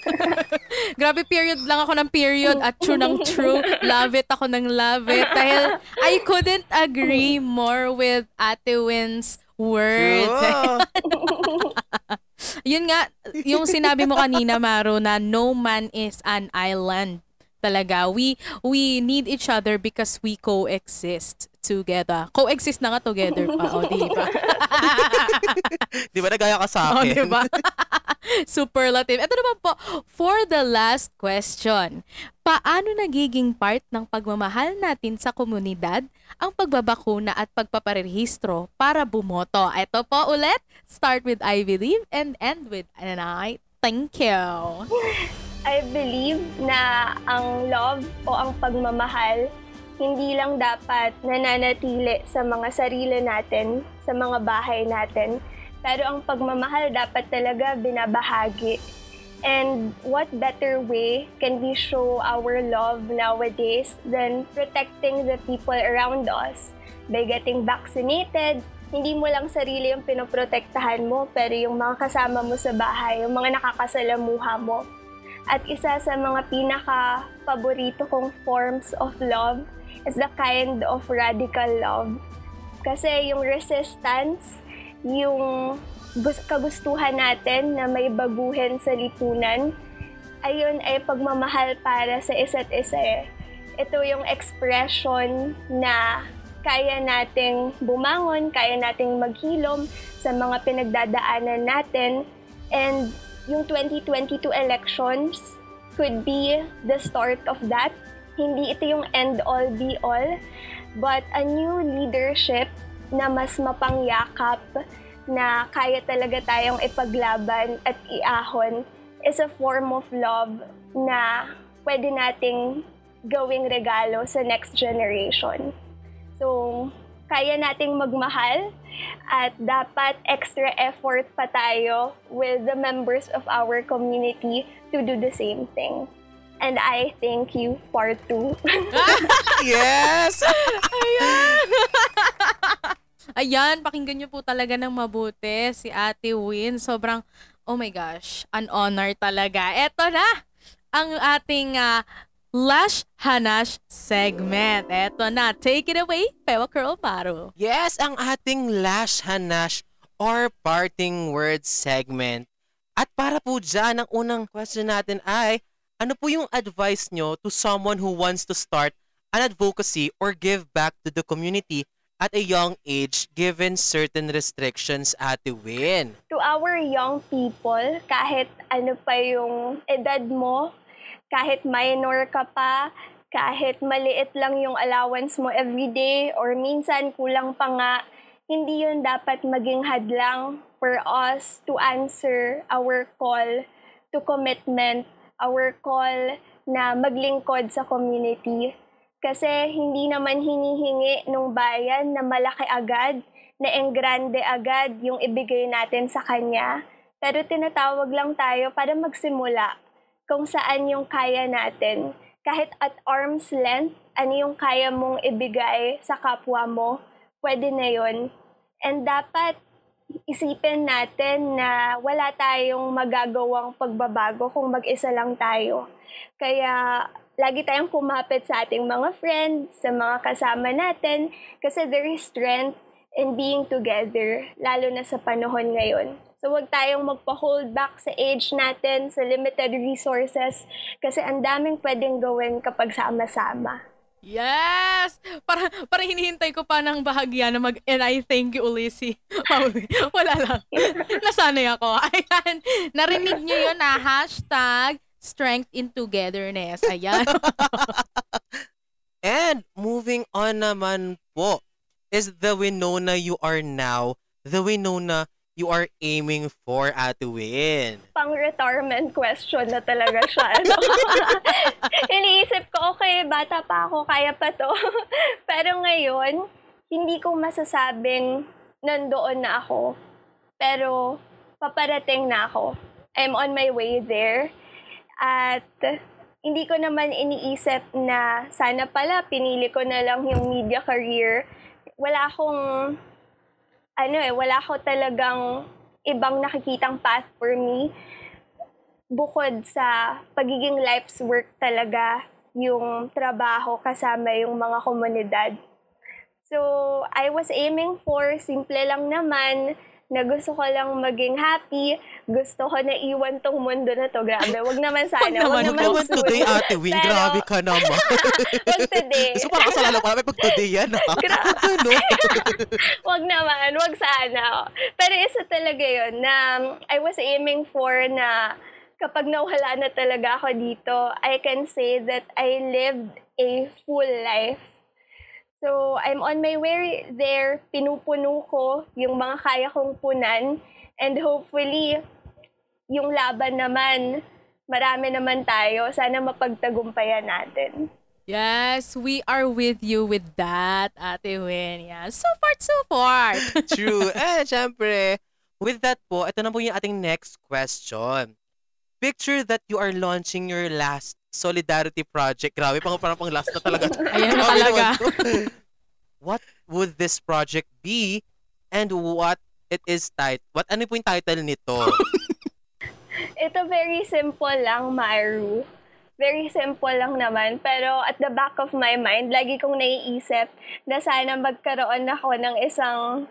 Grabe, period lang ako ng period at true ng true. Love it ako ng love it. Dahil I couldn't agree more with Ate Win's words. Yun nga, yung sinabi mo kanina, Maro, na no man is an island. Talaga, we we need each other because we coexist together. Coexist na nga together pa, o di ba? Di ba nagaya ka sa O, akin? di ba? Superlative. Ito naman po, for the last question. Paano nagiging part ng pagmamahal natin sa komunidad ang pagbabakuna at pagpaparehistro para bumoto? Ito po ulit, start with I believe and end with and I thank you. I believe na ang love o ang pagmamahal hindi lang dapat nananatili sa mga sarili natin, sa mga bahay natin, pero ang pagmamahal dapat talaga binabahagi. And what better way can we show our love nowadays than protecting the people around us by getting vaccinated, hindi mo lang sarili yung pinoprotektahan mo, pero yung mga kasama mo sa bahay, yung mga nakakasalamuha mo. At isa sa mga pinaka-paborito kong forms of love is the kind of radical love. Kasi yung resistance, yung gus- kagustuhan natin na may baguhin sa lipunan, ayun ay pagmamahal para sa isa't isa eh. Ito yung expression na kaya nating bumangon, kaya nating maghilom sa mga pinagdadaanan natin. And yung 2022 elections could be the start of that. Hindi ito yung end-all, be-all, but a new leadership na mas mapangyakap, na kaya talaga tayong ipaglaban at iahon is a form of love na pwede nating gawing regalo sa next generation. So, kaya nating magmahal at dapat extra effort pa tayo with the members of our community to do the same thing. And I thank you, part two. yes! Ayan! Ayan, pakinggan niyo po talaga ng mabuti si Ate Win. Sobrang, oh my gosh, an honor talaga. Eto na, ang ating ah, Lash Hanash segment. Eto na, take it away, Pewa Curl Paro. Yes, ang ating Lash Hanash or parting words segment. At para po dyan, ang unang question natin ay, ano po yung advice nyo to someone who wants to start an advocacy or give back to the community at a young age given certain restrictions, Ate Win? to our young people, kahit ano pa yung edad mo, kahit minor ka pa, kahit maliit lang yung allowance mo everyday, or minsan kulang pa nga, hindi yun dapat maging hadlang for us to answer our call to commitment, our call na maglingkod sa community. Kasi hindi naman hinihingi ng bayan na malaki agad, na enggrande agad yung ibigay natin sa kanya. Pero tinatawag lang tayo para magsimula kung saan yung kaya natin. Kahit at arm's length, ano yung kaya mong ibigay sa kapwa mo, pwede na yun. And dapat isipin natin na wala tayong magagawang pagbabago kung mag-isa lang tayo. Kaya lagi tayong kumapit sa ating mga friends, sa mga kasama natin, kasi there is strength in being together, lalo na sa panahon ngayon. So huwag tayong magpa-hold back sa age natin, sa limited resources, kasi ang daming pwedeng gawin kapag sama-sama. Yes! Para, para hinihintay ko pa ng bahagya na mag, and I thank you. Pawi. Wala lang. Nasanay ako. Ayan. Narinig niyo yun na hashtag strength in togetherness. Ayan. And moving on naman po is the Winona you are now, the Winona you are aiming for, Ate Win. Pang-retirement question na talaga siya. Ano? Iniisip ko, okay, bata pa ako, kaya pa to. Pero ngayon, hindi ko masasabing nandoon na ako. Pero paparating na ako. I'm on my way there. At hindi ko naman iniisip na sana pala pinili ko na lang yung media career. Wala akong ano eh, wala ako talagang ibang nakikitang path for me bukod sa pagiging life's work talaga yung trabaho kasama yung mga komunidad. So, I was aiming for simple lang naman na gusto ko lang maging happy, gusto ko na iwan tong mundo na to. Grabe, wag naman sana. Wag Wag naman naman Naman today, Ate Win, Pero, grabe ka naman. Wag today. Gusto parang kasalala ko namin pag today yan, ha? Grabe. Ano? wag naman, wag sana. Pero isa talaga yun na I was aiming for na kapag nawala na talaga ako dito, I can say that I lived a full life. So, I'm on my way there. Pinupuno ko yung mga kaya kong punan. And hopefully, yung laban naman, marami naman tayo. Sana mapagtagumpayan natin. yes, we are with you with that, Ate Win. Yeah. So far, so far. True. And syempre, with that po, ito na po yung ating next question. Picture that you are launching your last solidarity project. Grabe, pang parang pang last na talaga. Ayan na talaga. what would this project be and what it is titled? What ano po yung title nito? Ito very simple lang, Maru. Very simple lang naman. Pero at the back of my mind, lagi kong naiisip na sana magkaroon ako ng isang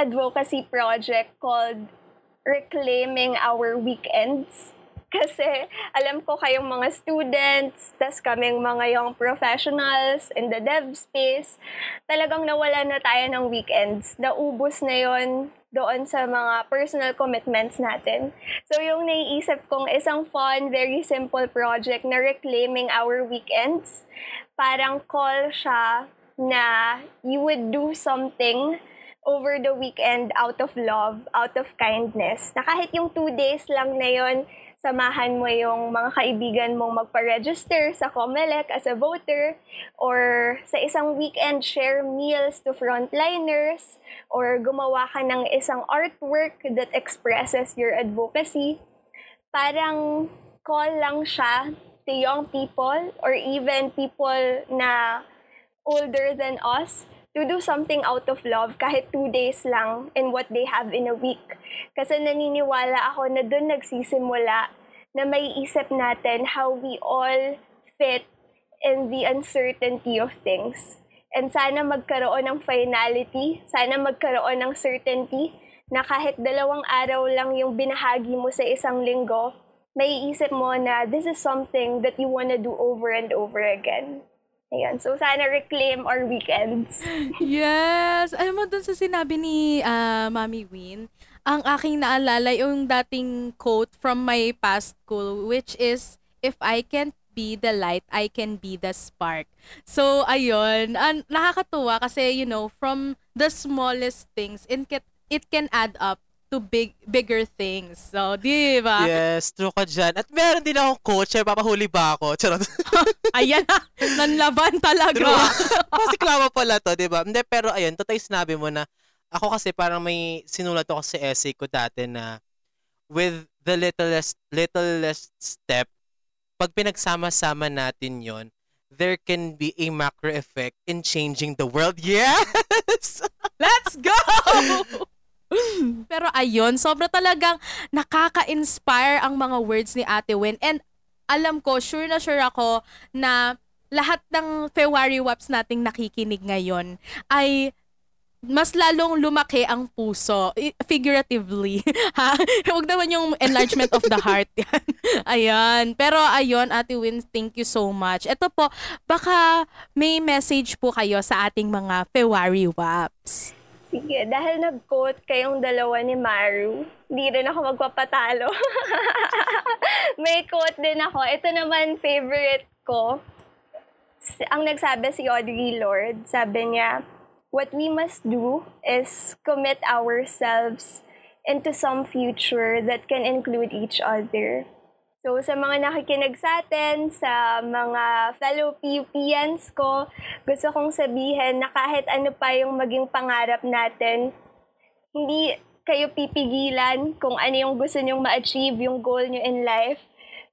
advocacy project called Reclaiming Our Weekends. Kasi alam ko kayong mga students, tas kaming mga young professionals in the dev space, talagang nawala na tayo ng weekends. Naubos na yon doon sa mga personal commitments natin. So yung naiisip kong isang fun, very simple project na reclaiming our weekends, parang call siya na you would do something over the weekend out of love, out of kindness. Na kahit yung two days lang na yon, samahan mo yung mga kaibigan mong magpa-register sa COMELEC as a voter or sa isang weekend share meals to frontliners or gumawa ka ng isang artwork that expresses your advocacy. Parang call lang siya to young people or even people na older than us to do something out of love kahit two days lang in what they have in a week. Kasi naniniwala ako na doon nagsisimula na may isip natin how we all fit in the uncertainty of things. And sana magkaroon ng finality, sana magkaroon ng certainty na kahit dalawang araw lang yung binahagi mo sa isang linggo, may isip mo na this is something that you wanna do over and over again. Ayan. So, sana reclaim our weekends. Yes! Alam mo, dun sa sinabi ni ah, Mami Win, ang aking naalala yung dating quote from my past school, which is, if I can't be the light, I can be the spark. So, ayun. An nakakatuwa kasi, you know, from the smallest things, it can add up to big bigger things. So, di ba? Yes, true ka dyan. At meron din akong coach, eh, papahuli ba ako? Charot. Ayan na, nanlaban talaga. Kasi klama pala to, di ba? Hindi, pero ayun, totoo sinabi mo na ako kasi parang may sinulat ako sa essay ko dati na with the littlest, littlest step, pag pinagsama-sama natin yon there can be a macro effect in changing the world. Yes! Let's go! Pero ayun, sobra talagang nakaka-inspire ang mga words ni Ate Win. And alam ko, sure na sure ako na lahat ng February Waps nating nakikinig ngayon ay mas lalong lumaki ang puso, figuratively. ha? Huwag naman yung enlargement of the heart. Yan. Ayan. Pero ayun, Ate Win, thank you so much. Ito po, baka may message po kayo sa ating mga February Waps. Sige, dahil nag-quote kayong dalawa ni Maru, hindi rin ako magpapatalo. May quote din ako. Ito naman, favorite ko. Ang nagsabi si Audrey Lorde, sabi niya, What we must do is commit ourselves into some future that can include each other. So, sa mga nakikinig sa atin, sa mga fellow PUPians ko, gusto kong sabihin na kahit ano pa yung maging pangarap natin, hindi kayo pipigilan kung ano yung gusto nyong ma-achieve, yung goal nyo in life.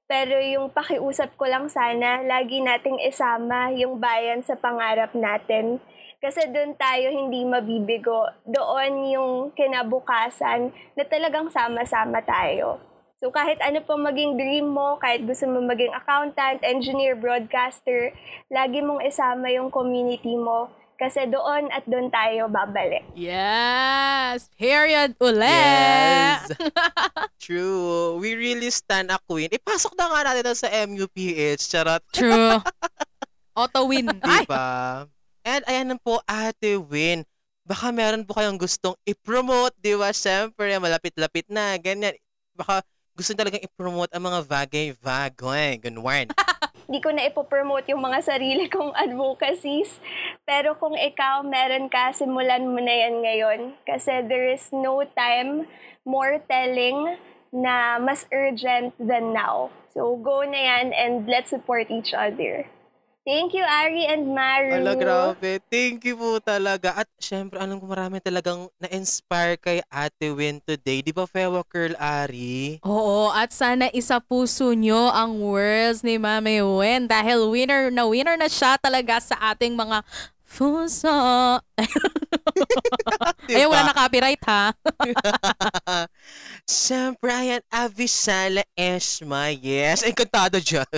Pero yung pakiusap ko lang sana, lagi nating isama yung bayan sa pangarap natin. Kasi doon tayo hindi mabibigo. Doon yung kinabukasan na talagang sama-sama tayo. So kahit ano pa maging dream mo, kahit gusto mo maging accountant, engineer, broadcaster, lagi mong isama yung community mo. Kasi doon at doon tayo babalik. Yes! Period ulit! Yes. True. We really stand a queen. Ipasok na nga natin sa MUPH. Charot. True. Auto win. Ay! Diba? And ayan na po, Ate Win. Baka meron po kayong gustong i-promote, di ba? Siyempre, malapit-lapit na, ganyan. Baka gusto talagang i-promote ang mga bagay-bagay. Ganwan. Hindi ko na ipopromote yung mga sarili kong advocacies. Pero kung ikaw meron ka, simulan mo na yan ngayon. Kasi there is no time more telling na mas urgent than now. So go na yan and let's support each other. Thank you, Ari and Maru. Ala, grabe. Thank you po talaga. At syempre, alam ko marami talagang na-inspire kay Ate Win today. Di ba, Fewa Curl Ari? Oo, at sana isa puso nyo ang words ni Mami Wen dahil winner na winner na siya talaga sa ating mga puso. Diba? Ayun, wala na copyright ha. Siyempre, ayan, Avisala Esma. Yes, encantado dyan.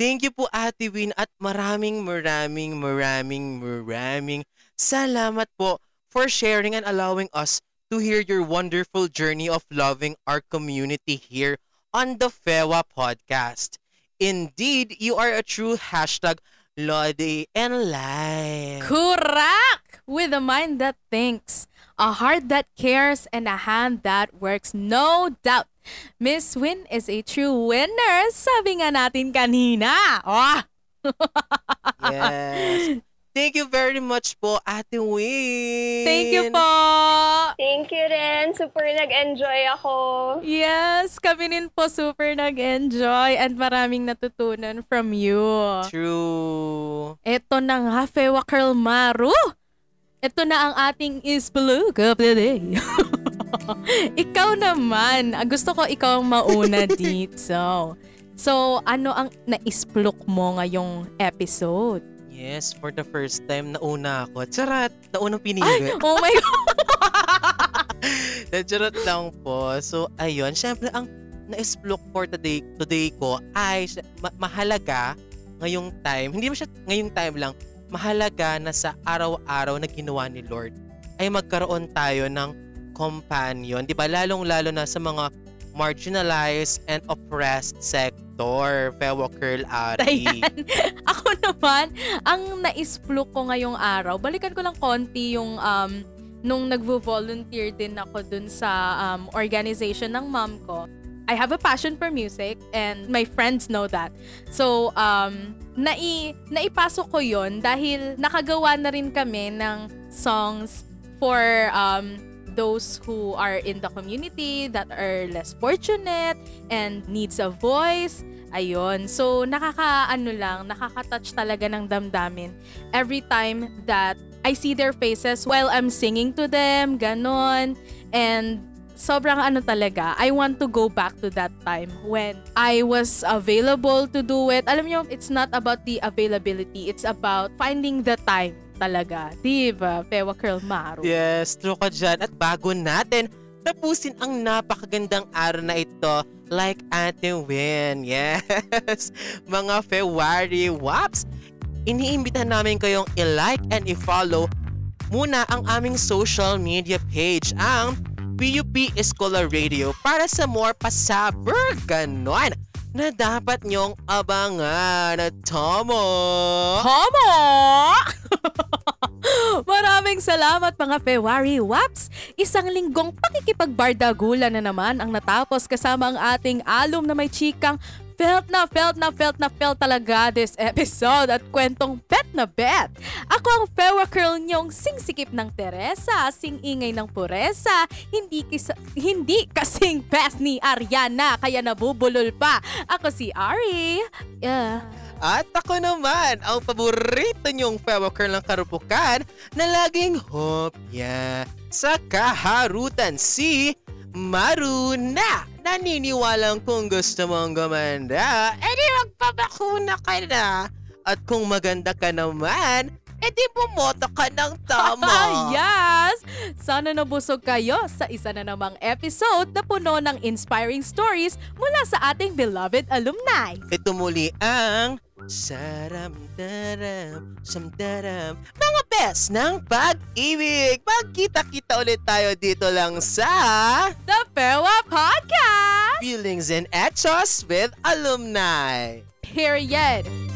Thank you po, Ate Win, at maraming, maraming, maraming, maraming salamat po for sharing and allowing us to hear your wonderful journey of loving our community here on the FEWA podcast. Indeed, you are a true hashtag Lodi and Life. Correct! With a mind that thinks, a heart that cares, and a hand that works. No doubt, Miss Win is a true winner. Sabi nga natin kanina. Oh, Yes. Thank you very much po, Ate Win. Thank you po! Thank you rin. Super nag-enjoy ako. Yes, kami rin po super nag-enjoy and maraming natutunan from you. True. Ito na nga, Fewa Curl Maru. Ito na ang ating Isplug of the day. ikaw naman, ah, gusto ko ikaw ang mauna dito. So, ano ang naisplok mo ngayong episode? Yes, for the first time, nauna ako. Charat! Naunang Ay, pinili. oh my God! Charot lang po. So, ayun. Siyempre, ang na-explore for today, today ko ay ma- mahalaga ngayong time. Hindi mo siya ngayong time lang. Mahalaga na sa araw-araw na ginawa ni Lord ay magkaroon tayo ng companion. Di ba? Lalong-lalo na sa mga marginalized and oppressed sector. Fellow Curl Ari. Ayan. Ako naman, ang naisplok ko ngayong araw, balikan ko lang konti yung um, nung nagvo-volunteer din ako dun sa um, organization ng mom ko. I have a passion for music and my friends know that. So, um, nai, naipasok ko yon dahil nakagawa na rin kami ng songs for um, those who are in the community that are less fortunate and needs a voice. Ayun. So, nakaka-ano lang, nakaka-touch talaga ng damdamin every time that I see their faces while I'm singing to them, ganon. And sobrang ano talaga, I want to go back to that time when I was available to do it. Alam niyo, it's not about the availability, it's about finding the time talaga. Diba, Pewa Curl Maru? Yes, true ka dyan. At bago natin tapusin ang napakagandang araw na ito, like Ate Win. Yes, mga February Waps, iniimbitahan namin kayong i-like and i-follow muna ang aming social media page, ang PUP Escolar Radio para sa more pasaber ganon na dapat nyong abangan at tomo. Homo! Maraming salamat mga February Waps! Isang linggong pakikipagbardagulan na naman ang natapos kasama ang ating alum na may chikang felt na felt na felt na felt talaga this episode at kwentong bet na bet. Ako ang Fewa Curl niyong singsikip ng Teresa, singingay ng Puresa, hindi, kisa, hindi kasing best ni Ariana kaya nabubulol pa. Ako si Ari. Yeah. At ako naman, ang paborito niyong Fewaker ng karupukan na laging hopya sa kaharutan si Maruna. Naniniwalang kung gusto mong gumanda, edi magpabakuna ka na. At kung maganda ka naman, edi bumoto ka ng tama. yes! Sana nabusog kayo sa isa na namang episode na puno ng inspiring stories mula sa ating beloved alumni. Ito muli ang Saram daram, samdaram Mga best ng pag-ibig Magkita-kita ulit tayo dito lang sa The Pewa Podcast! Feelings and Echos with Alumni Period.